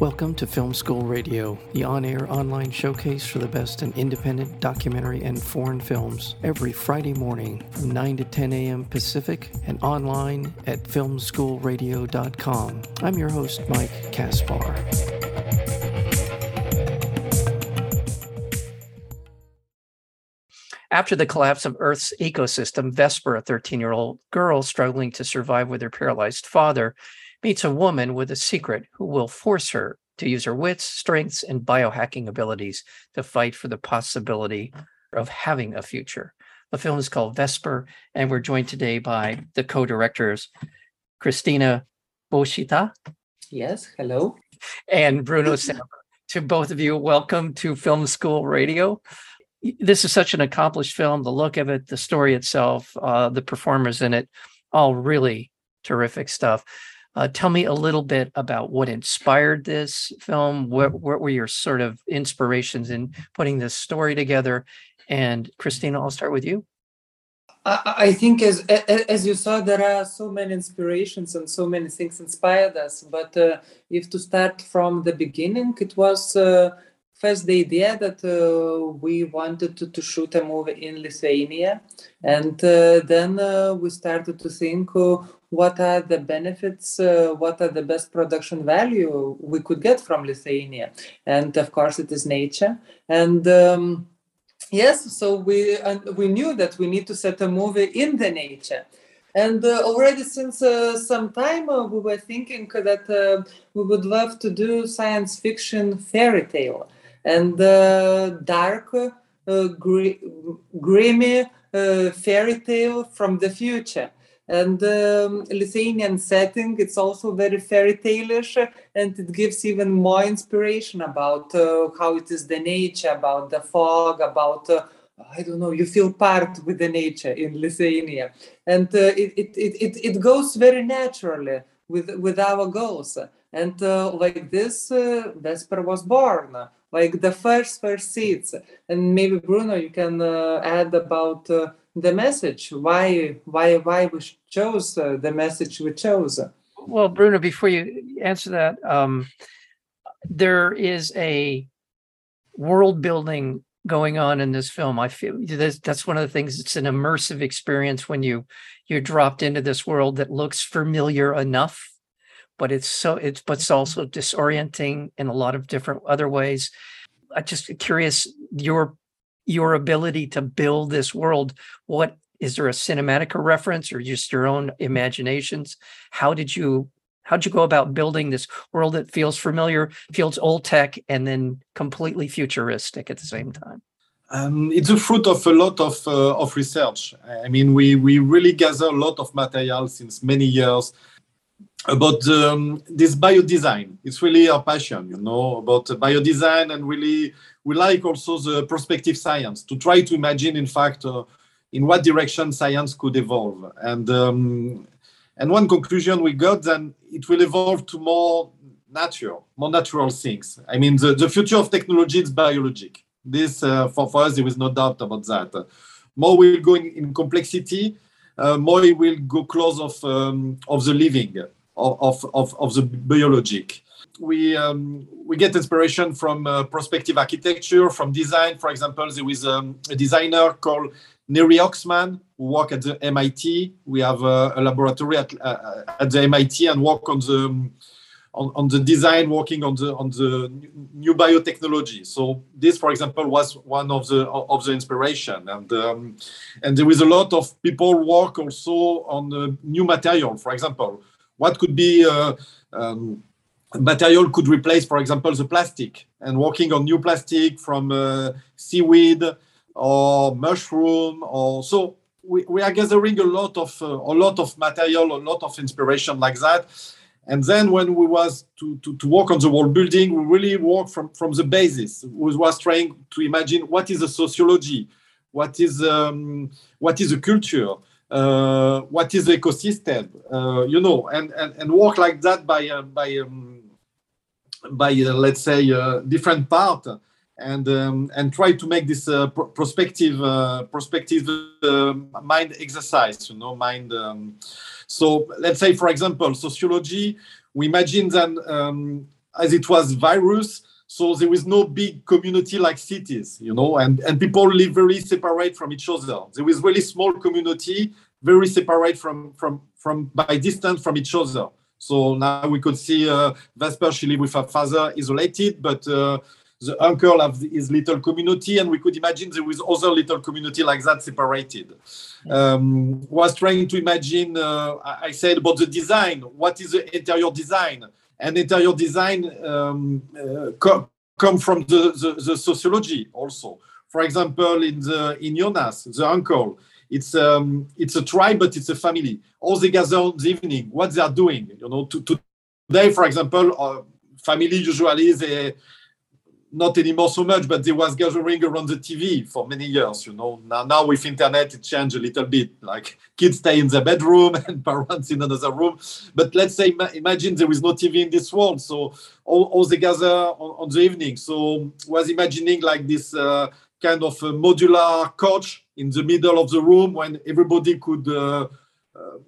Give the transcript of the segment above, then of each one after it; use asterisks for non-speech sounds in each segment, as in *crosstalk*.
Welcome to Film School Radio, the on air online showcase for the best in independent documentary and foreign films, every Friday morning from 9 to 10 a.m. Pacific and online at filmschoolradio.com. I'm your host, Mike Kaspar. After the collapse of Earth's ecosystem, Vesper, a 13 year old girl struggling to survive with her paralyzed father, meets a woman with a secret who will force her to use her wits, strengths, and biohacking abilities to fight for the possibility of having a future. The film is called Vesper, and we're joined today by the co-directors, Christina Boschita. Yes, hello. And Bruno *laughs* Samper. To both of you, welcome to Film School Radio. This is such an accomplished film. The look of it, the story itself, uh, the performers in it, all really terrific stuff. Uh, tell me a little bit about what inspired this film. What, what were your sort of inspirations in putting this story together? And Christina, I'll start with you. I, I think, as as you saw, there are so many inspirations and so many things inspired us. But uh, if to start from the beginning, it was uh, first the idea that uh, we wanted to, to shoot a movie in Lithuania, and uh, then uh, we started to think uh, what are the benefits, uh, what are the best production value we could get from Lithuania, and of course it is nature. And um, yes, so we we knew that we need to set a movie in the nature. And uh, already since uh, some time, uh, we were thinking that uh, we would love to do science fiction fairy tale and uh, dark, uh, gr- grimy fairy tale from the future and um, Lithuanian setting. It's also very fairy tale-ish, and it gives even more inspiration about uh, how it is the nature, about the fog, about uh, I don't know. You feel part with the nature in Lithuania, and uh, it, it, it it goes very naturally with with our goals. And uh, like this, uh, Vesper was born like the first first seeds and maybe bruno you can uh, add about uh, the message. Why why why we chose uh, the message we chose? Well bruno before you answer that um, there is a world building going on in this film. I feel that's, that's one of the things it's an immersive experience when you you're dropped into this world that looks familiar enough but it's so it's but it's also disorienting in a lot of different other ways. I'm just curious your your ability to build this world what is there a cinematica reference or just your own imaginations? How did you how did you go about building this world that feels familiar feels old tech and then completely futuristic at the same time? Um, it's a fruit of a lot of, uh, of research. I mean, we, we really gather a lot of material since many years about um, this biodesign. It's really our passion, you know, about biodesign and really we like also the prospective science to try to imagine, in fact, uh, in what direction science could evolve. And um, and one conclusion we got then it will evolve to more natural, more natural things. I mean, the, the future of technology is biologic. This, uh, for, for us, there is no doubt about that. More will go in, in complexity, uh, more will go close of, um, of the living, of, of, of the biologic we um, we get inspiration from uh, prospective architecture, from design. For example, there is um, a designer called Neri Oxman who work at the MIT. We have a, a laboratory at, uh, at the MIT and work on the on, on, the design, working on the on the new biotechnology. So this, for example, was one of the of the inspiration, and um, and there was a lot of people work also on the new material. For example, what could be uh, um, material could replace, for example, the plastic? And working on new plastic from uh, seaweed or mushroom or so we, we are gathering a lot of uh, a lot of material a lot of inspiration like that. And then when we was to, to, to work on the world building we really work from from the basis. We was trying to imagine what is the sociology what is um, what is the culture uh, what is the ecosystem? Uh, you know and, and and work like that by uh, by um, by uh, let's say uh, different part and um, and try to make this uh, pr- prospective prospective uh, mind exercise you know mind um, so let's say for example sociology we imagine that um, as it was virus so there was no big community like cities you know and and people live very separate from each other. There was really small community very separate from from from by distance from each other. So now we could see uh, vesper she live with her father isolated but uh, the uncle of his little community and we could imagine there was other little community like that separated. Um, was trying to imagine uh, i said about the design. What is the interior design and interior design um, uh, co- come from the, the, the, sociology also. For example, in the in Jonas, the uncle, it's um, it's a tribe, but it's a family. All they gather in the evening, what they are doing. You know, to, to today, for example, uh, family usually they not anymore so much, but there was gathering around the TV for many years. You know, now now with internet it changed a little bit. Like kids stay in the bedroom *laughs* and parents in another room. But let's say imagine there is no TV in this world, so all, all they gather on, on the evening. So was imagining like this uh, kind of modular couch in the middle of the room when everybody could uh, uh,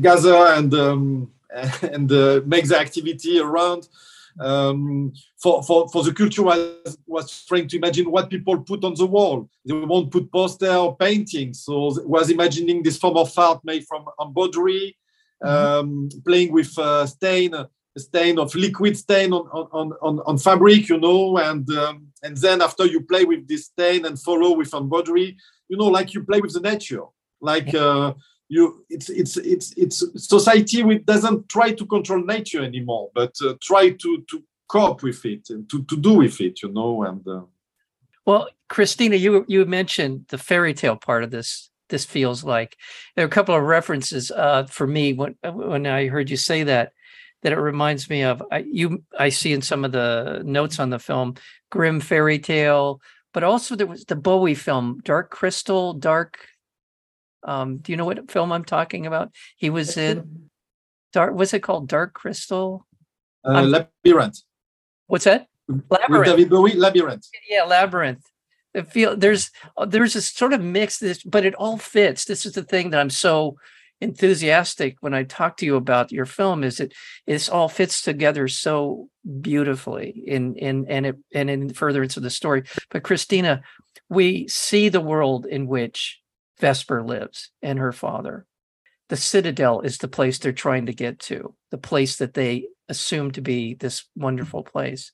gather and um, *laughs* and uh, make the activity around um, for, for, for the culture was, was trying to imagine what people put on the wall. They won't put poster or paintings. So was imagining this form of art made from embroidery, mm-hmm. um, playing with uh, stain, a stain of liquid stain on, on, on, on fabric, you know, and um, and then after you play with this stain and follow with embroidery, you know, like you play with the nature, like uh, you it's it's it's it's society which doesn't try to control nature anymore but uh, try to to cope with it and to, to do with it you know and uh... well christina you you mentioned the fairy tale part of this this feels like. There are a couple of references uh, for me when when i heard you say that that it reminds me of I, you i see in some of the notes on the film grim fairy tale but also there was the bowie film dark crystal dark um, do you know what film I'm talking about? He was in Dark. What's it called? Dark Crystal. Uh, Labyrinth. What's that? Labyrinth. With David Bowie. Labyrinth. Yeah, Labyrinth. I feel there's uh, there's a sort of mix this, but it all fits. This is the thing that I'm so enthusiastic when I talk to you about your film is it this all fits together so beautifully in in and it and in furtherance of the story. But Christina, we see the world in which Vesper lives and her father. The Citadel is the place they're trying to get to, the place that they assume to be this wonderful place.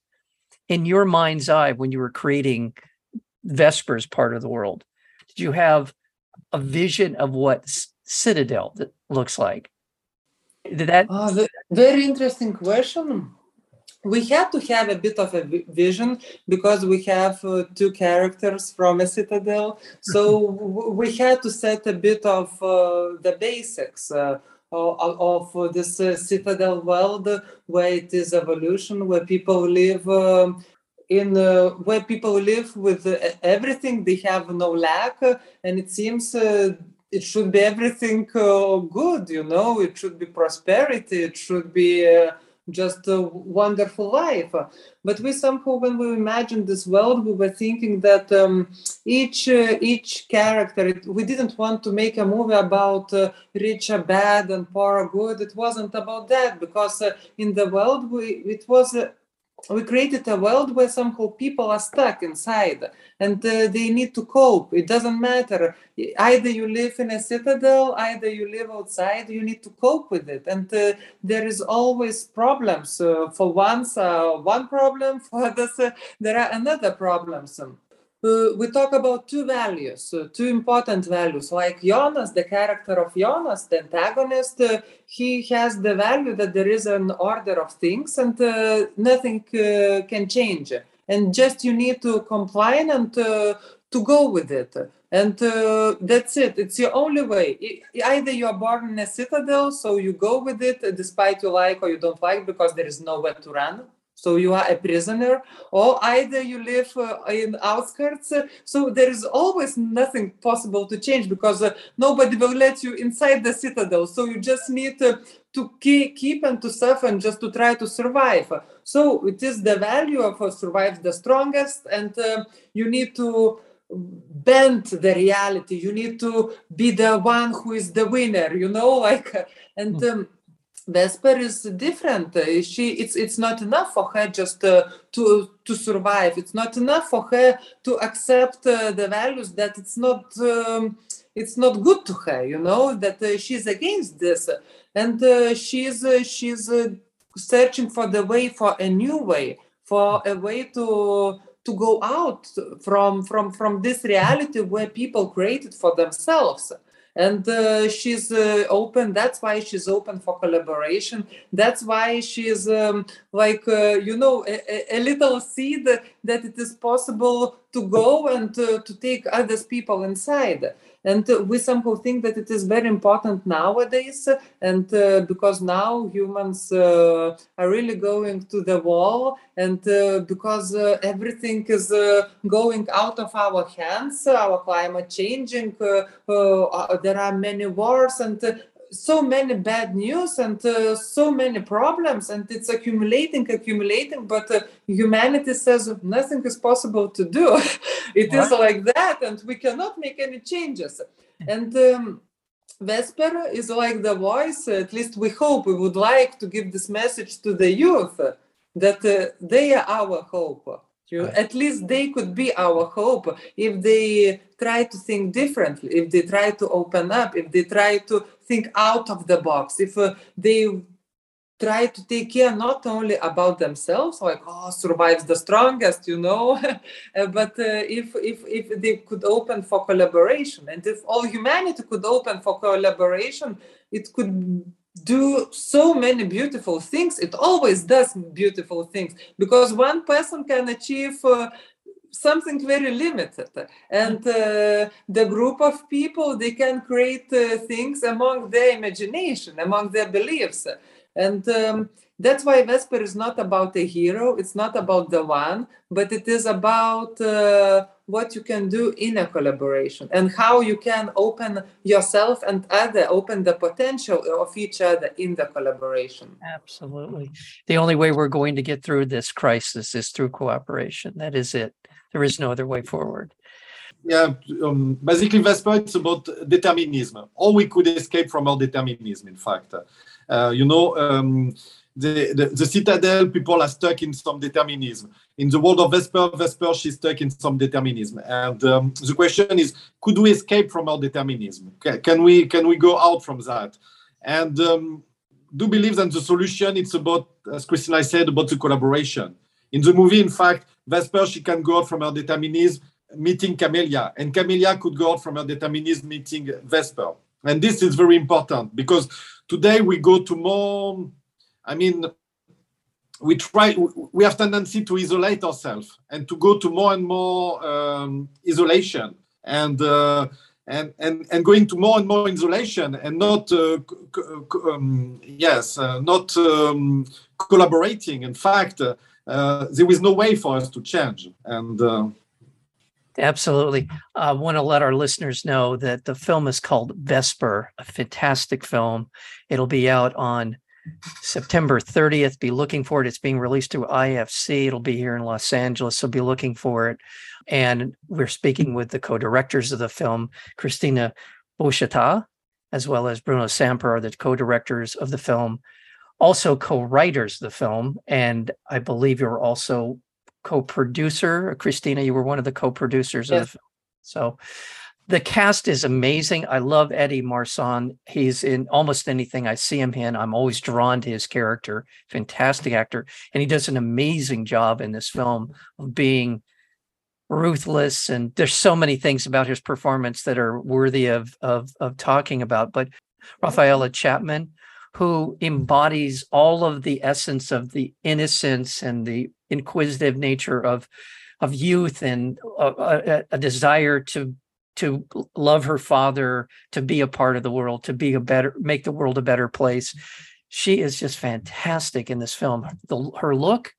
In your mind's eye, when you were creating Vesper's part of the world, did you have a vision of what Citadel looks like? Did that? Oh, very interesting question we had to have a bit of a vision because we have uh, two characters from a citadel. So *laughs* we had to set a bit of uh, the basics uh, of, of, this uh, citadel world where it is evolution where people live um, in uh, where people live with uh, everything they have no lack and it seems it should be everything good you know? It should be prosperity. It should be just a wonderful life. But we somehow, when we imagined this world, we were thinking that um, each uh, each character. It, we didn't want to make a movie about uh, rich are bad and poor are good. It wasn't about that because uh, in the world we it was uh, we created a world where somehow people are stuck inside and uh, they need to cope. It doesn't matter. Either you live in a citadel either you live outside you need to cope with it. And uh, there is always problems. Uh, for once uh, one problem *laughs* for others uh, there are another problems uh, we talk about two values, uh, two important values. Like Jonas, the character of Jonas, the antagonist, uh, he has the value that there is an order of things and uh, nothing uh, can change. And just you need to comply and uh, to go with it. And that's it. It's your only way. Either you are born in a citadel, so you go with it despite you like or you don't like because there is nowhere to run so you are a prisoner or either you live uh, in outskirts. Uh, so there is always nothing possible to change because uh, nobody will let you inside the citadel. So you just need to keep, keep and to suffer and just to try to survive. So it is the value of uh, survives the strongest and uh, you need to bend the reality. You need to be the one who is the winner you know *laughs* like and hmm. um, Vesper is different. Uh, she it's it's not enough for her just uh, to to survive. It's not enough for her to accept uh, the values that it's not um, it's not good to her. You know that uh, she's against this, and uh, she's uh, she's searching for the way for a new way, for a way to to go out from from from this reality where people created for themselves and uh, she's uh, open that's why she's open for collaboration. That's why she's um, like uh, you know a, a, little seed that it is possible to go and to take others people inside and we somehow think that it is very important nowadays and uh, because now humans uh, are really going to the wall and uh, because everything is going out of our hands our climate changing there are many wars and so many bad news and uh, so many problems and it's accumulating accumulating but uh, humanity says nothing is possible to do. *laughs* It what? is like that and we cannot make any changes. And um, vesper is like the voice at least we hope we would like to give this message to the youth that uh, they are our hope Right. At least they could be our hope if they try to think differently, if they try to open up, if they try to think out of the box, if uh, they try to take care not only about themselves, like oh survives the strongest, you know, *laughs* but uh, if if if they could open for collaboration, and if all humanity could open for collaboration, it could do so many beautiful things. It always does beautiful things because one person can achieve uh, something very limited. And uh, the group of people they can create uh, things among their imagination among their beliefs. And um, that's why vesper is not about a hero. It's not about the one but it is about uh, what you can do in a collaboration and how you can open yourself and other open the potential of each other in the collaboration. Absolutely. The only way we're going to get through this crisis is through cooperation. That is it. There is no other way forward. Yeah um, basically vesper it's about determinism. Or we could escape from our determinism in fact. Uh, you know um, the, the, the, citadel people are stuck in some determinism. In the world of Vesper, Vesper, she's stuck in some determinism. And um, the question is, could we escape from our determinism? Can, we can we go out from that? And um, do believe that the solution it's about, as Christina I said, about the collaboration. In the movie, in fact, Vesper she can go out from her determinism, meeting Camelia, and Camelia could go out from her determinism, meeting Vesper. And this is very important because today we go to more I mean, we try we have tendency to isolate ourselves and to go to more and more um, isolation and uh, and and and going to more and more isolation and not uh, um, yes uh, not um, collaborating in fact uh, there is no way for us to change and uh, Absolutely. I want to let our listeners know that the film is called Vesper, a fantastic film. It'll be out on September 30th. Be looking for it. It's being released through IFC. It'll be here in Los Angeles, so be looking for it. And we're speaking with the co-directors of the film, Christina Bouchata, as well as Bruno Samper, are the co-directors of the film, also co-writers of the film, and I believe you're also co-producer. Christina, you were one of the co-producers yes. of the film. So the cast is amazing. I love Eddie Marsan. He's in almost anything I see him in. I'm always drawn to his character. Fantastic actor. And he does an amazing job in this film of being ruthless. And there's so many things about his performance that are worthy of, of, of talking about. But Raffiella Chapman, who embodies all of the essence of the innocence and the inquisitive nature of of youth and a, a, a desire to to love her father, to be a part of the world, to be a better, make the world a better place. She is just fantastic in this film. The, her look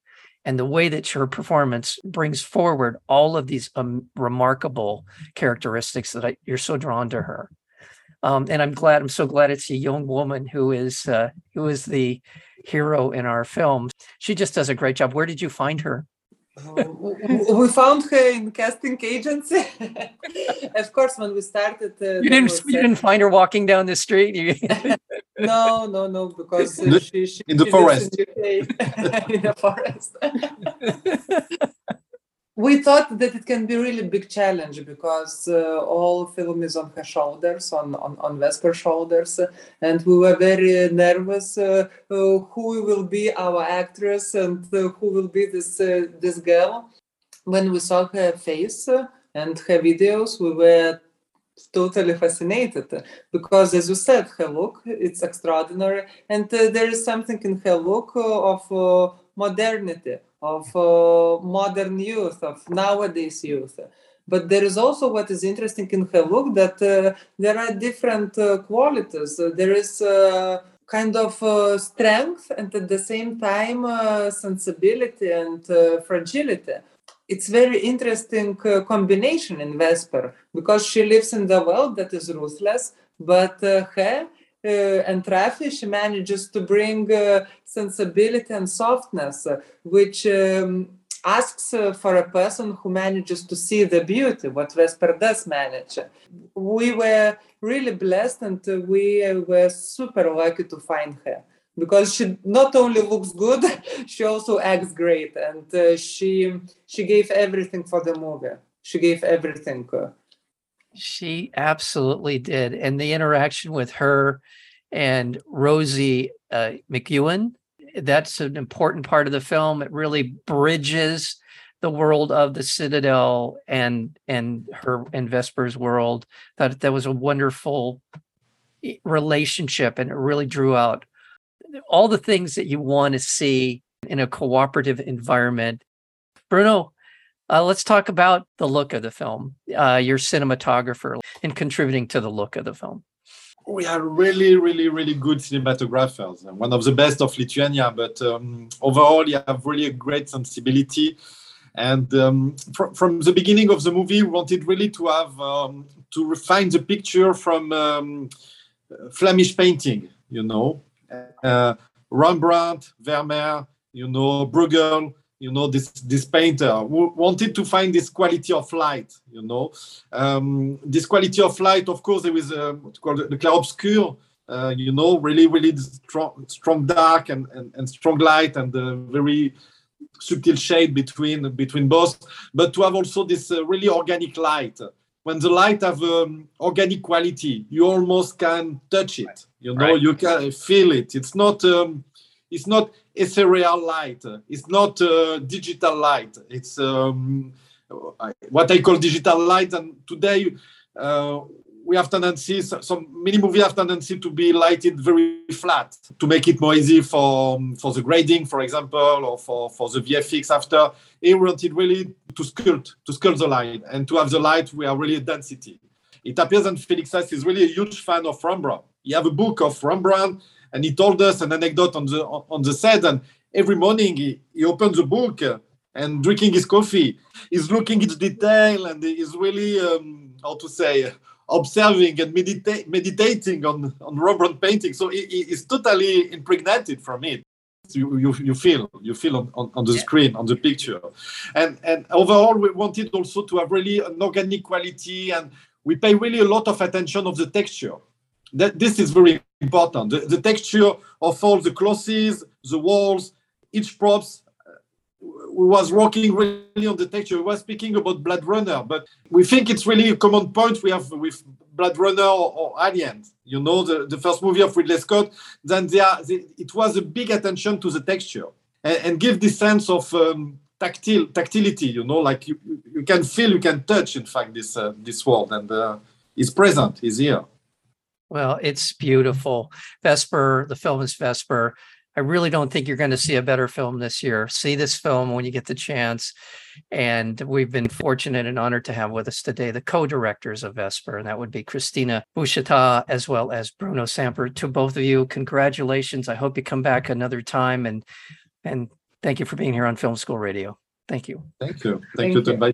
and the way that her performance brings forward all of these um, remarkable characteristics that I, you're so drawn to her. Um, and I'm glad, I'm so glad it's a young woman who is uh, who is the hero in our film. She just does a great job. Where did you find her? Um, we found her in casting agency. *laughs* of course, when we started, uh, you didn't you didn't uh, find her walking down the street. *laughs* No, no, no, because uh, In the- she, she in the she forest. in, *laughs* in the forest. We thought that it can be really big challenge because uh, all film is on her shoulders, on on, on shoulders, and we were very nervous uh, uh, who will be our actress and uh, who will be this uh, this girl. When we saw her face and her videos, we were totally fascinated because as you said her look it's extraordinary and uh, there is something in her look of modernity of uh, modern youth of nowadays youth. But there is also what is interesting in her look that uh, there are different uh, qualities. Uh, there is uh, kind of uh, strength and at the same time sensibility and fragility. It's very interesting combination in Vesper because she lives in the world that is ruthless, but her and Rafi, she manages to bring uh, sensibility and softness, uh, which um, asks uh, for a person who manages to see the beauty, what Vesper does manage. We were really blessed and uh, we uh, were super lucky to find her because she not only looks good *laughs* she also acts great and uh, she she gave everything for the movie she gave everything uh, She absolutely did. And the interaction with her and Rosy uh, McEwen, that's an important part of the film. It really bridges the world of the Citadel and and her and Vesper's world. That that was a wonderful relationship and it really drew out all the things that you want to see in a cooperative environment. Bruno, uh, let's talk about the look of the film. Uh, your cinematographer and contributing to the look of the film. we are really, really, really good cinematographers, and one of the best of Lithuania. But um, overall, you have really a great sensibility. And um, fr- from the beginning of the movie, we wanted really to have um, to refine the picture from um, Flemish painting, you know, uh, Rembrandt, Vermeer, you know, Bruegel, you know, this this painter wanted to find this quality of light, you know, um, this quality of light. Of course, there is uh, what's called the clair obscur, uh, you know, really, really strong, strong dark and, and, and strong light and uh, very subtle shade between between both. But to have also this uh, really organic light. When the light have um, organic quality, you almost can touch it. You know, Right. you can feel it. It's not. Um, it's not ethereal light. It's not uh, digital light. It's um, what I call digital light. And today uh, we have tendency, some many movies have tendency to be lighted very flat to make it more easy for for the grading, for example, or for for the VFX after. We wanted really to sculpt to sculpt the light and to have the light we are really density. It appears that Feliksas is really a huge fan of Rembrandt. He have a book of Rembrandt, and he told us an anecdote on the on the set. And every morning he, he opens the book uh, and drinking his coffee, he's looking at detail and he's really um, how to say observing and medita- meditating on on Rembrandt painting. So he, he is totally impregnated from it. You, you, you feel you feel on, on, on the Yeah. screen on the picture and and overall we wanted also to have really an organic quality and we pay really a lot of attention of the texture that this is very important. The, the texture of all the clothes the walls each props uh, was working really on the texture. We was speaking about Blood runner but we think it's really a common point we have with Blood runner or, or alien. You know the, the first movie of ridley scott then they are, they, it was a big attention to the texture and, and give this sense of um, tactile tactility you know like you, you- can feel you can touch in fact this uh, this world and uh, it's present is here Well, it's beautiful. Vesper, the film is Vesper. I really don't think you're going to see a better film this year. See this film when you get the chance. And we've been fortunate and honored to have with us today the co-directors of Vesper, and that would be Christina Bouchata as well as Bruno Samper. To both of you, congratulations. I hope you come back another time and and thank you for being here on Film School Radio. Thank you. thank you thank, Thank you you.